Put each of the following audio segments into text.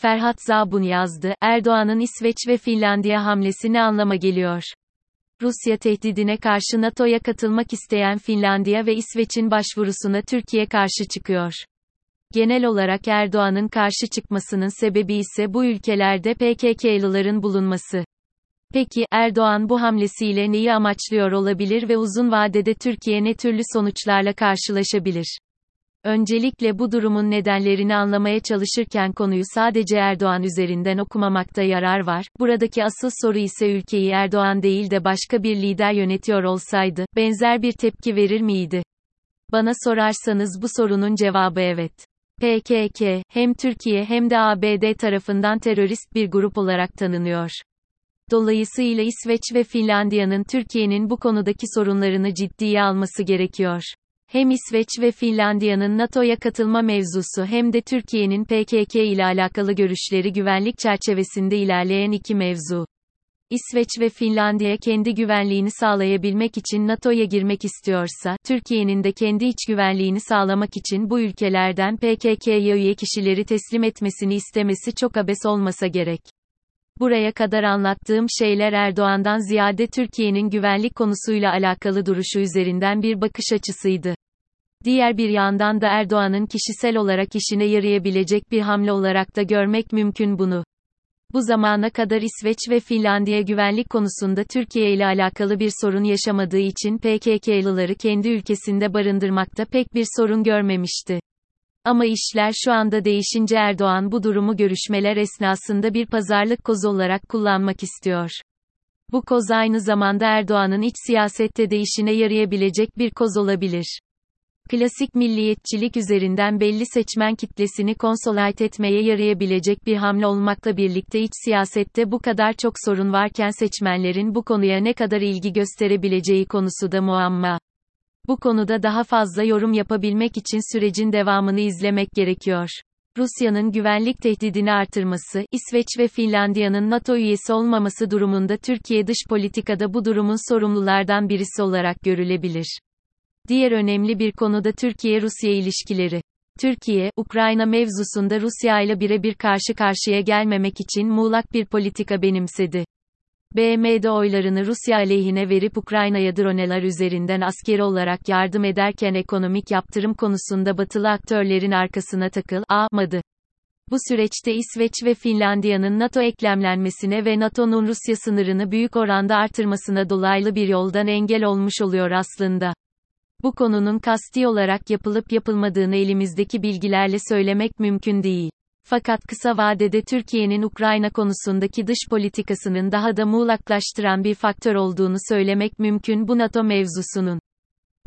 Ferhat Zabun yazdı, Erdoğan'ın İsveç ve Finlandiya hamlesi ne anlama geliyor? Rusya tehdidine karşı NATO'ya katılmak isteyen Finlandiya ve İsveç'in başvurusuna Türkiye karşı çıkıyor. Genel olarak Erdoğan'ın karşı çıkmasının sebebi ise bu ülkelerde PKK'lıların bulunması. Peki, Erdoğan bu hamlesiyle neyi amaçlıyor olabilir ve uzun vadede Türkiye ne türlü sonuçlarla karşılaşabilir? Öncelikle bu durumun nedenlerini anlamaya çalışırken konuyu sadece Erdoğan üzerinden okumamakta yarar var. Buradaki asıl soru ise ülkeyi Erdoğan değil de başka bir lider yönetiyor olsaydı, benzer bir tepki verir miydi? Bana sorarsanız bu sorunun cevabı evet. PKK, hem Türkiye hem de ABD tarafından terörist bir grup olarak tanınıyor. Dolayısıyla İsveç ve Finlandiya'nın Türkiye'nin bu konudaki sorunlarını ciddiye alması gerekiyor. Hem İsveç ve Finlandiya'nın NATO'ya katılma mevzusu hem de Türkiye'nin PKK ile alakalı görüşleri güvenlik çerçevesinde ilerleyen iki mevzu. İsveç ve Finlandiya kendi güvenliğini sağlayabilmek için NATO'ya girmek istiyorsa, Türkiye'nin de kendi iç güvenliğini sağlamak için bu ülkelerden PKK'ya üye kişileri teslim etmesini istemesi çok abes olmasa gerek. Buraya kadar anlattığım şeyler Erdoğan'dan ziyade Türkiye'nin güvenlik konusuyla alakalı duruşu üzerinden bir bakış açısıydı. Diğer bir yandan da Erdoğan'ın kişisel olarak işine yarayabilecek bir hamle olarak da görmek mümkün bunu. Bu zamana kadar İsveç ve Finlandiya güvenlik konusunda Türkiye ile alakalı bir sorun yaşamadığı için PKK'lıları kendi ülkesinde barındırmakta pek bir sorun görmemişti. Ama işler şu anda değişince Erdoğan bu durumu görüşmeler esnasında bir pazarlık kozu olarak kullanmak istiyor. Bu koz aynı zamanda Erdoğan'ın iç siyasette de işine yarayabilecek bir koz olabilir. Klasik milliyetçilik üzerinden belli seçmen kitlesini konsolide etmeye yarayabilecek bir hamle olmakla birlikte iç siyasette bu kadar çok sorun varken seçmenlerin bu konuya ne kadar ilgi gösterebileceği konusu da muamma. Bu konuda daha fazla yorum yapabilmek için sürecin devamını izlemek gerekiyor. Rusya'nın güvenlik tehdidini artırması, İsveç ve Finlandiya'nın NATO üyesi olmaması durumunda Türkiye dış politikada bu durumun sorumlulardan birisi olarak görülebilir. Diğer önemli bir konu da Türkiye-Rusya ilişkileri. Türkiye, Ukrayna mevzusunda Rusya ile birebir karşı karşıya gelmemek için muğlak bir politika benimsedi. BM'de oylarını Rusya aleyhine verip Ukrayna'ya droneler üzerinden askeri olarak yardım ederken ekonomik yaptırım konusunda batılı aktörlerin arkasına takıl almadı. Bu süreçte İsveç ve Finlandiya'nın NATO eklemlenmesine ve NATO'nun Rusya sınırını büyük oranda artırmasına dolaylı bir yoldan engel olmuş oluyor aslında. Bu konunun kasti olarak yapılıp yapılmadığını elimizdeki bilgilerle söylemek mümkün değil. Fakat kısa vadede Türkiye'nin Ukrayna konusundaki dış politikasının daha da muğlaklaştıran bir faktör olduğunu söylemek mümkün bu NATO mevzusunun.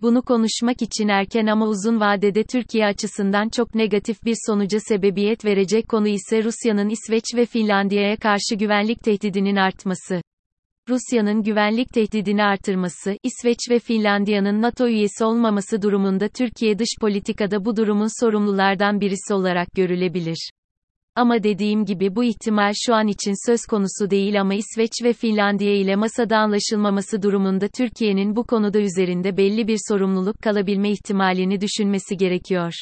Bunu konuşmak için erken ama uzun vadede Türkiye açısından çok negatif bir sonuca sebebiyet verecek konu ise Rusya'nın İsveç ve Finlandiya'ya karşı güvenlik tehdidinin artması. Rusya'nın güvenlik tehdidini artırması, İsveç ve Finlandiya'nın NATO üyesi olmaması durumunda Türkiye dış politikada bu durumun sorumlulardan birisi olarak görülebilir. Ama dediğim gibi bu ihtimal şu an için söz konusu değil ama İsveç ve Finlandiya ile masada anlaşılmaması durumunda Türkiye'nin bu konuda üzerinde belli bir sorumluluk kalabilme ihtimalini düşünmesi gerekiyor.